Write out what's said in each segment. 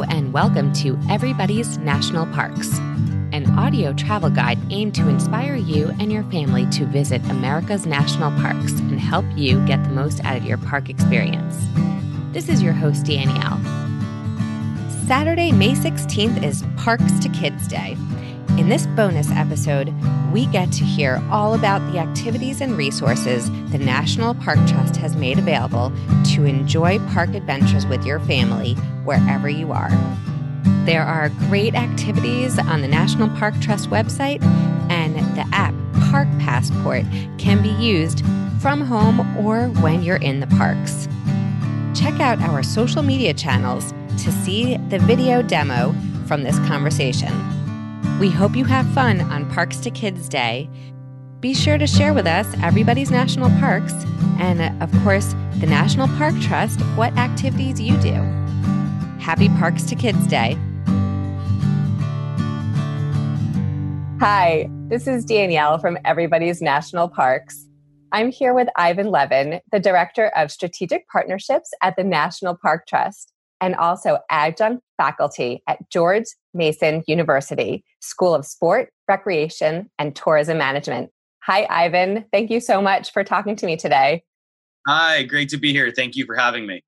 And welcome to Everybody's National Parks, an audio travel guide aimed to inspire you and your family to visit America's national parks and help you get the most out of your park experience. This is your host, Danielle. Saturday, May 16th is Parks to Kids Day. In this bonus episode, we get to hear all about the activities and resources the National Park Trust has made available to enjoy park adventures with your family wherever you are. There are great activities on the National Park Trust website, and the app Park Passport can be used from home or when you're in the parks. Check out our social media channels to see the video demo from this conversation. We hope you have fun on Parks to Kids Day. Be sure to share with us everybody's national parks and, of course, the National Park Trust what activities you do. Happy Parks to Kids Day. Hi, this is Danielle from Everybody's National Parks. I'm here with Ivan Levin, the Director of Strategic Partnerships at the National Park Trust and also adjunct faculty at George Mason University, School of Sport, Recreation, and Tourism Management. Hi, Ivan. Thank you so much for talking to me today. Hi, great to be here. Thank you for having me.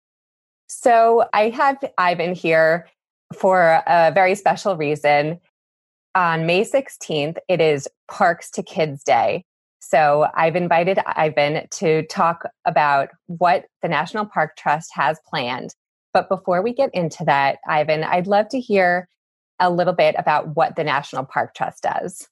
So, I have Ivan here for a very special reason. On May 16th, it is Parks to Kids Day. So, I've invited Ivan to talk about what the National Park Trust has planned but before we get into that, Ivan, I'd love to hear a little bit about what the National Park Trust does.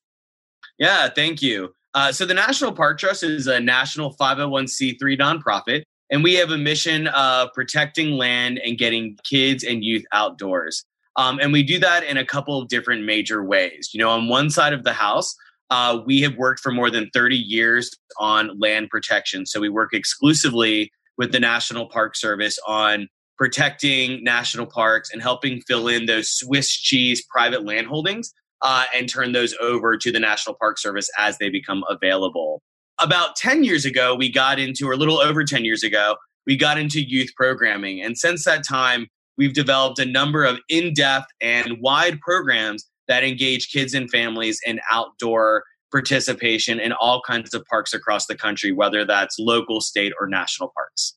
Yeah, thank you. Uh, so, the National Park Trust is a national 501c3 nonprofit, and we have a mission of protecting land and getting kids and youth outdoors. Um, and we do that in a couple of different major ways. You know, on one side of the house, uh, we have worked for more than 30 years on land protection. So, we work exclusively with the National Park Service on protecting national parks and helping fill in those Swiss cheese private land holdings uh, and turn those over to the National Park Service as they become available. About 10 years ago, we got into, or a little over 10 years ago, we got into youth programming. And since that time, we've developed a number of in depth and wide programs that engage kids and families in outdoor participation in all kinds of parks across the country, whether that's local, state, or national parks.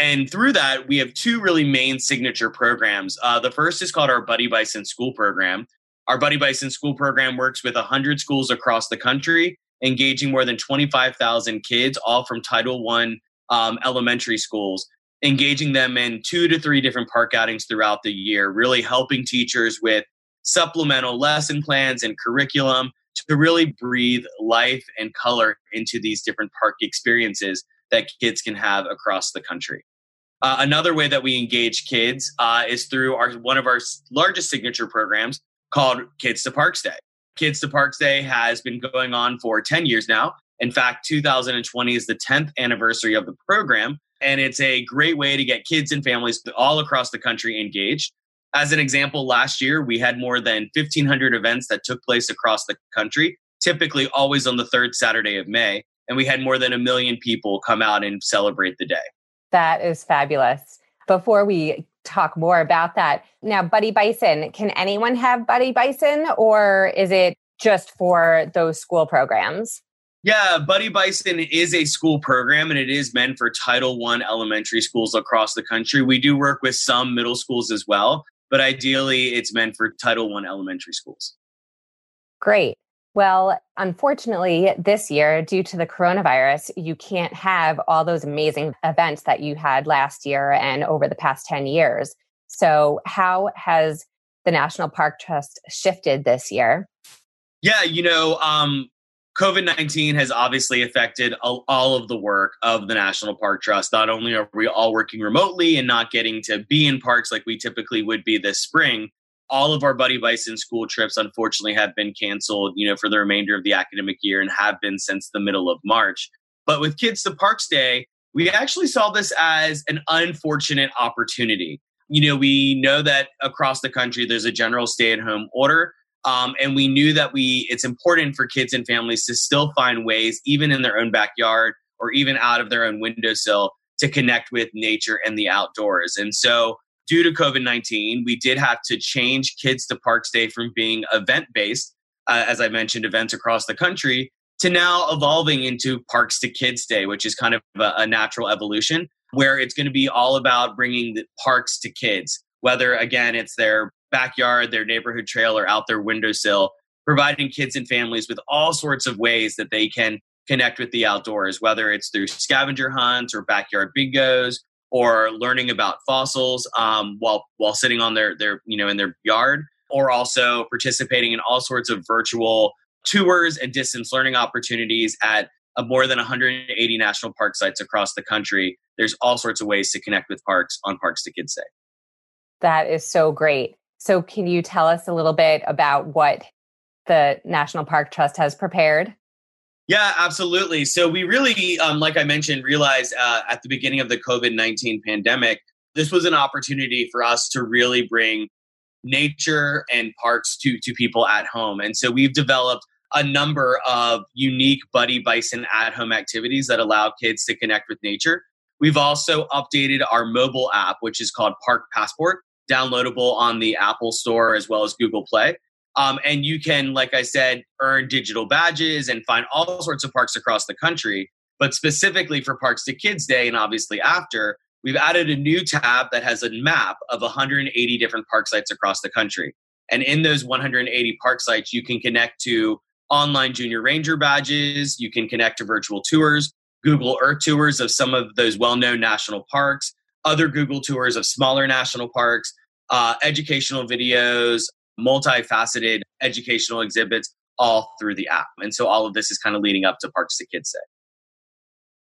And through that, we have two really main signature programs. Uh, the first is called our Buddy Bison School Program. Our Buddy Bison School Program works with 100 schools across the country, engaging more than 25,000 kids, all from Title I um, elementary schools, engaging them in two to three different park outings throughout the year, really helping teachers with supplemental lesson plans and curriculum to really breathe life and color into these different park experiences that kids can have across the country. Uh, another way that we engage kids uh, is through our one of our largest signature programs called Kids to Parks Day. Kids to Parks Day has been going on for 10 years now. In fact, 2020 is the 10th anniversary of the program, and it's a great way to get kids and families all across the country engaged. As an example, last year we had more than 1,500 events that took place across the country, typically always on the third Saturday of May and we had more than a million people come out and celebrate the day. That is fabulous. Before we talk more about that, now, Buddy Bison, can anyone have Buddy Bison or is it just for those school programs? Yeah, Buddy Bison is a school program and it is meant for Title I elementary schools across the country. We do work with some middle schools as well, but ideally it's meant for Title I elementary schools. Great. Well, unfortunately, this year, due to the coronavirus, you can't have all those amazing events that you had last year and over the past 10 years. So, how has the National Park Trust shifted this year? Yeah, you know, um, COVID 19 has obviously affected all, all of the work of the National Park Trust. Not only are we all working remotely and not getting to be in parks like we typically would be this spring, all of our Buddy Bison school trips, unfortunately, have been canceled, you know, for the remainder of the academic year and have been since the middle of March. But with Kids to Parks Day, we actually saw this as an unfortunate opportunity. You know, we know that across the country there's a general stay-at-home order, um, and we knew that we it's important for kids and families to still find ways, even in their own backyard or even out of their own windowsill, to connect with nature and the outdoors. And so due to COVID 19, we did have to change Kids to Parks Day from being event based, uh, as I mentioned, events across the country, to now evolving into Parks to Kids Day, which is kind of a, a natural evolution where it's going to be all about bringing the parks to kids, whether again it's their backyard, their neighborhood trail, or out their windowsill, providing kids and families with all sorts of ways that they can connect with the outdoors, whether it's through scavenger hunts or backyard bingos or learning about fossils um, while while sitting on their their you know in their yard, or also participating in all sorts of virtual tours and distance learning opportunities at more than 180 national park sites across the country. There's all sorts of ways to connect with parks on Parks to Kids Day. That is so great. So, can you tell us a little bit about what the National Park Trust has prepared? Yeah, absolutely. So, we really, um, like I mentioned, realized uh, at the beginning of the COVID 19 pandemic, this was an opportunity for us to really bring nature and parks to, to people at home. And so, we've developed a number of unique Buddy Bison at home activities that allow kids to connect with nature. We've also updated our mobile app, which is called Park Passport, downloadable on the Apple Store as well as Google Play. Um, and you can, like I said, earn digital badges and find all sorts of parks across the country. But specifically for Parks to Kids Day and obviously after, we've added a new tab that has a map of 180 different park sites across the country. And in those 180 park sites, you can connect to online junior ranger badges. You can connect to virtual tours, Google Earth tours of some of those well known national parks, other Google tours of smaller national parks, uh, educational videos, multifaceted educational exhibits, all through the app. And so all of this is kind of leading up to Parks to Kids Day.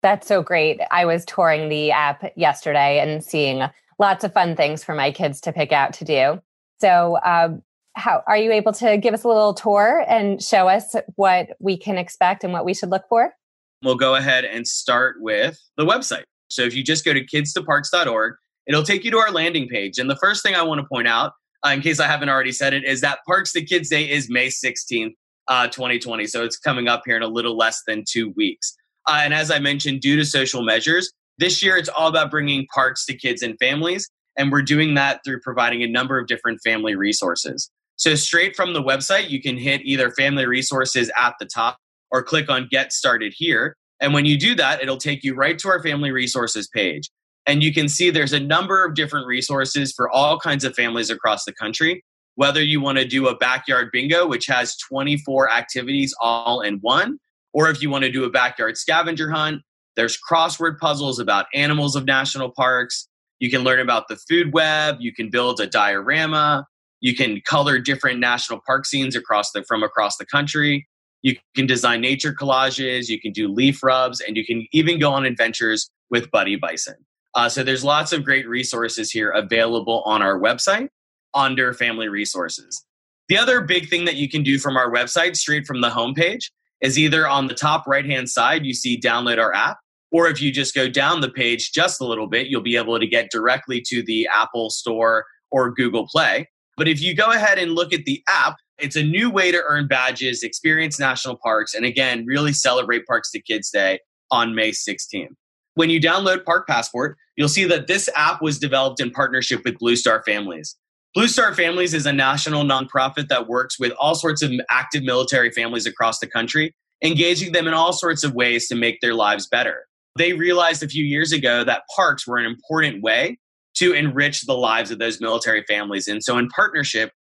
That's so great. I was touring the app yesterday and seeing lots of fun things for my kids to pick out to do. So, um, how are you able to give us a little tour and show us what we can expect and what we should look for? We'll go ahead and start with the website. So if you just go to kidstoparks.org, it'll take you to our landing page. And the first thing I want to point out, uh, in case I haven't already said it, is that Parks to Kids Day is May 16th, uh, 2020. So it's coming up here in a little less than two weeks. Uh, and as I mentioned, due to social measures, this year it's all about bringing parks to kids and families. And we're doing that through providing a number of different family resources. So, straight from the website, you can hit either family resources at the top or click on Get Started here. And when you do that, it'll take you right to our family resources page. And you can see there's a number of different resources for all kinds of families across the country. Whether you want to do a backyard bingo, which has 24 activities all in one, or if you want to do a backyard scavenger hunt, there's crossword puzzles about animals of national parks. You can learn about the food web. You can build a diorama. You can color different national park scenes across the from across the country. You can design nature collages. You can do leaf rubs, and you can even go on adventures with Buddy Bison. Uh, so there's lots of great resources here available on our website under Family Resources. The other big thing that you can do from our website, straight from the homepage, is either on the top right hand side, you see download our app, or if you just go down the page just a little bit, you'll be able to get directly to the Apple Store or Google Play. But if you go ahead and look at the app, it's a new way to earn badges, experience national parks, and again, really celebrate Parks to Kids Day on May 16th. When you download Park Passport, you'll see that this app was developed in partnership with Blue Star Families. Blue Star Families is a national nonprofit that works with all sorts of active military families across the country, engaging them in all sorts of ways to make their lives better. They realized a few years ago that parks were an important way to enrich the lives of those military families. And so, in partnership,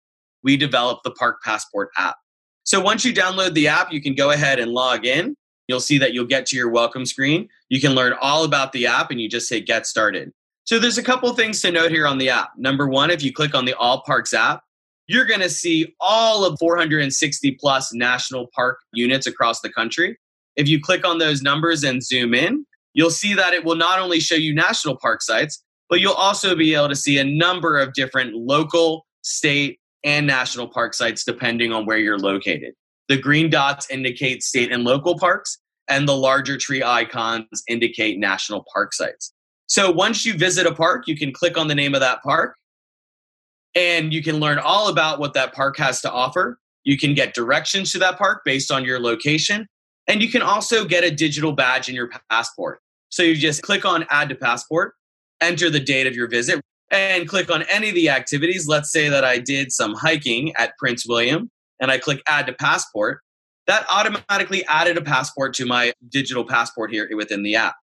we developed the Park Passport app. So, once you download the app, you can go ahead and log in. You'll see that you'll get to your welcome screen. You can learn all about the app and you just hit get started. So, there's a couple things to note here on the app. Number one, if you click on the All Parks app, you're going to see all of 460 plus national park units across the country. If you click on those numbers and zoom in, you'll see that it will not only show you national park sites, but you'll also be able to see a number of different local, state, and national park sites depending on where you're located. The green dots indicate state and local parks, and the larger tree icons indicate national park sites. So once you visit a park, you can click on the name of that park and you can learn all about what that park has to offer. You can get directions to that park based on your location, and you can also get a digital badge in your passport. So you just click on add to passport enter the date of your visit. and click on any of the activities. Let's say that I did some hiking at Prince William and I click add to passport. That automatically added a passport to my digital passport here within the app.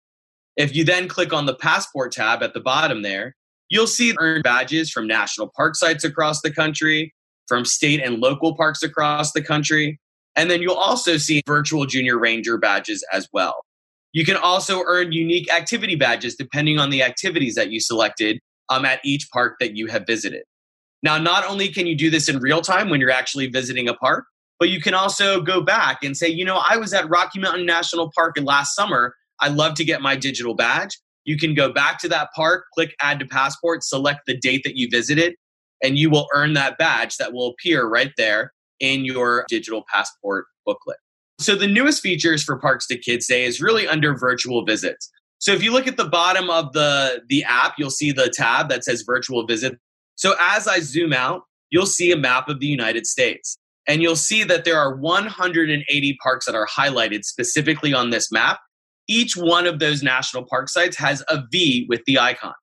If you then click on the passport tab at the bottom there, you'll see earned badges from national park sites across the country, from state and local parks across the country. And then you'll also see virtual junior ranger badges as well. You can also earn unique activity badges depending on the activities that you selected um, at each park that you have visited. Now, not only can you do this in real time when you're actually visiting a park, but you can also go back and say, you know, I was at Rocky Mountain National Park last summer. I love to get my digital badge. You can go back to that park, click add to passport, select the date that you visited, and you will earn that badge that will appear right there in your digital passport booklet. So the newest features for Parks to Kids Day is really under virtual visits. So if you look at the bottom of the the app, you'll see the tab that says virtual visit. So as I zoom out, you'll see a map of the United States. And you'll see that there are 180 parks that are highlighted specifically on this map. Each one of those national park sites has a V with the icon.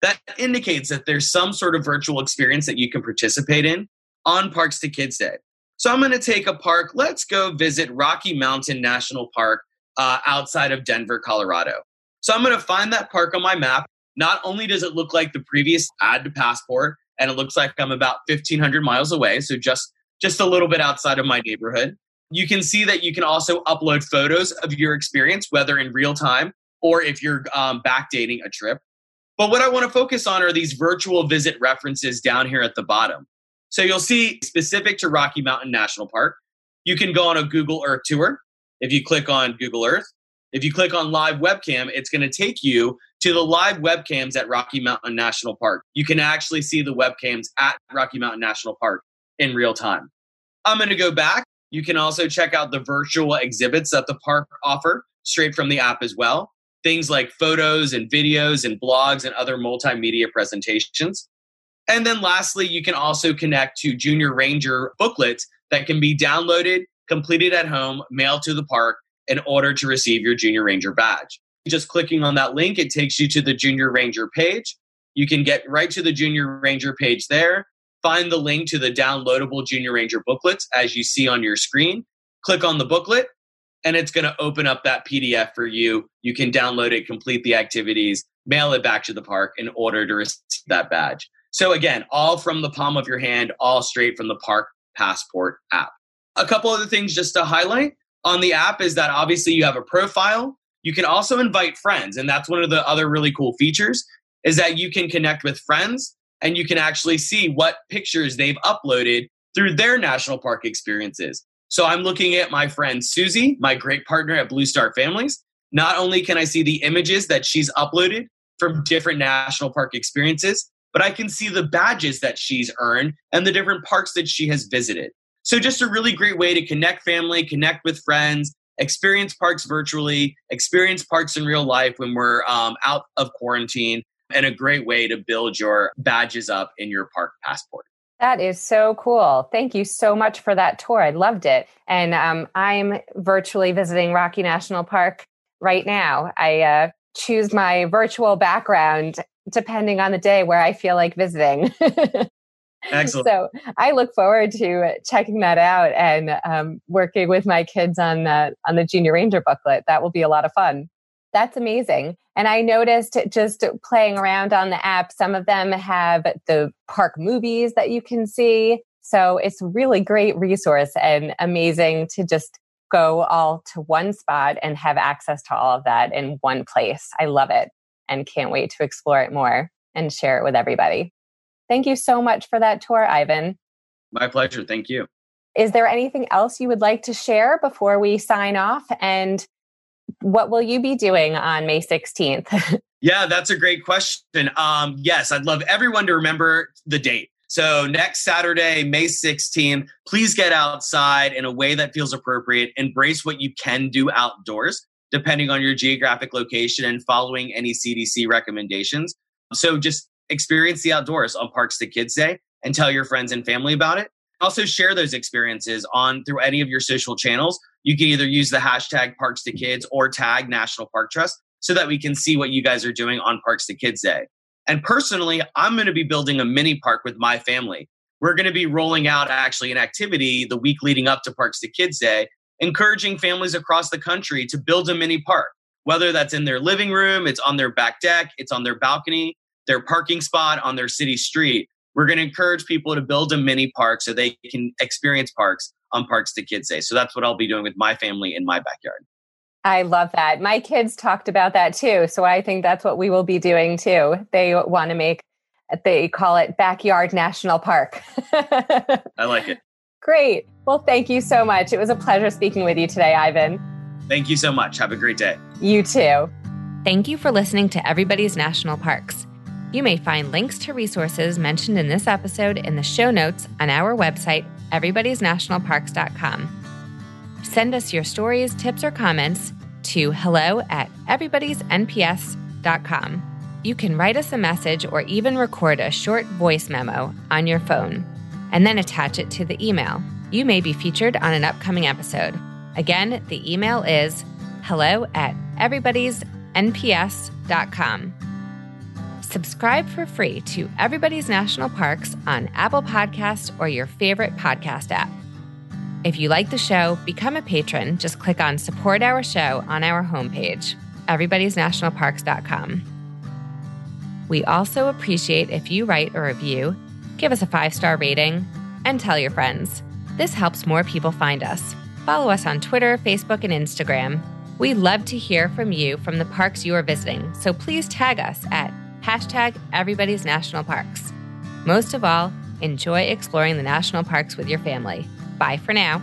That indicates that there's some sort of virtual experience that you can participate in on Parks to Kids Day. So I'm going to take a park. Let's go visit Rocky Mountain National Park uh, outside of Denver, Colorado. So I'm going to find that park on my map. Not only does it look like the previous add to passport, and it looks like I'm about 1,500 miles away, so just just a little bit outside of my neighborhood. You can see that you can also upload photos of your experience, whether in real time or if you're um, backdating a trip. But what I want to focus on are these virtual visit references down here at the bottom. So you'll see specific to Rocky Mountain National Park, you can go on a Google Earth tour. If you click on Google Earth, if you click on live webcam, it's going to take you to the live webcams at Rocky Mountain National Park. You can actually see the webcams at Rocky Mountain National Park in real time. I'm going to go back. You can also check out the virtual exhibits that the park offer straight from the app as well. Things like photos and videos and blogs and other multimedia presentations. And then lastly, you can also connect to Junior Ranger booklets that can be downloaded, completed at home, mailed to the park in order to receive your Junior Ranger badge. Just clicking on that link, it takes you to the Junior Ranger page. You can get right to the Junior Ranger page there, find the link to the downloadable Junior Ranger booklets as you see on your screen. Click on the booklet, and it's going to open up that PDF for you. You can download it, complete the activities, mail it back to the park in order to receive that badge. So, again, all from the palm of your hand, all straight from the Park Passport app. A couple other things just to highlight on the app is that obviously you have a profile. You can also invite friends, and that's one of the other really cool features is that you can connect with friends and you can actually see what pictures they've uploaded through their national park experiences. So I'm looking at my friend Susie, my great partner at Blue Star Families. Not only can I see the images that she's uploaded from different national park experiences, but I can see the badges that she's earned and the different parks that she has visited. So, just a really great way to connect family, connect with friends, experience parks virtually, experience parks in real life when we're um, out of quarantine, and a great way to build your badges up in your park passport. That is so cool. Thank you so much for that tour. I loved it. And um, I'm virtually visiting Rocky National Park right now. I uh, choose my virtual background depending on the day where I feel like visiting. Excellent. So I look forward to checking that out and um, working with my kids on the on the Junior Ranger booklet. That will be a lot of fun. That's amazing. And I noticed just playing around on the app, some of them have the park movies that you can see. So it's really great resource and amazing to just go all to one spot and have access to all of that in one place. I love it and can't wait to explore it more and share it with everybody. Thank you so much for that tour, Ivan. My pleasure. Thank you. Is there anything else you would like to share before we sign off? And what will you be doing on May 16th? yeah, that's a great question. Um, yes, I'd love everyone to remember the date. So, next Saturday, May 16th, please get outside in a way that feels appropriate. Embrace what you can do outdoors, depending on your geographic location and following any CDC recommendations. So, just experience the outdoors on Parks to Kids Day and tell your friends and family about it. Also share those experiences on through any of your social channels. You can either use the hashtag Parks to Kids or tag National Park Trust so that we can see what you guys are doing on Parks to Kids Day. And personally, I'm going to be building a mini park with my family. We're going to be rolling out actually an activity the week leading up to Parks to Kids Day, encouraging families across the country to build a mini park, whether that's in their living room, it's on their back deck, it's on their balcony, their parking spot on their city street. We're going to encourage people to build a mini park so they can experience parks on Parks to Kids Day. So that's what I'll be doing with my family in my backyard. I love that. My kids talked about that too. So I think that's what we will be doing too. They want to make, they call it Backyard National Park. I like it. Great. Well, thank you so much. It was a pleasure speaking with you today, Ivan. Thank you so much. Have a great day. You too. Thank you for listening to Everybody's National Parks. You may find links to resources mentioned in this episode in the show notes on our website, everybody'snationalparks.com. Send us your stories, tips, or comments to hello at everybody'snps.com. You can write us a message or even record a short voice memo on your phone and then attach it to the email. You may be featured on an upcoming episode. Again, the email is hello at everybody'snps.com. Subscribe for free to Everybody's National Parks on Apple Podcasts or your favorite podcast app. If you like the show, become a patron. Just click on Support Our Show on our homepage, everybody'snationalparks.com. We also appreciate if you write a review, give us a five star rating, and tell your friends. This helps more people find us. Follow us on Twitter, Facebook, and Instagram. We love to hear from you from the parks you are visiting, so please tag us at hashtag Everybody's National Parks. Most of all, enjoy exploring the national parks with your family. Bye for now.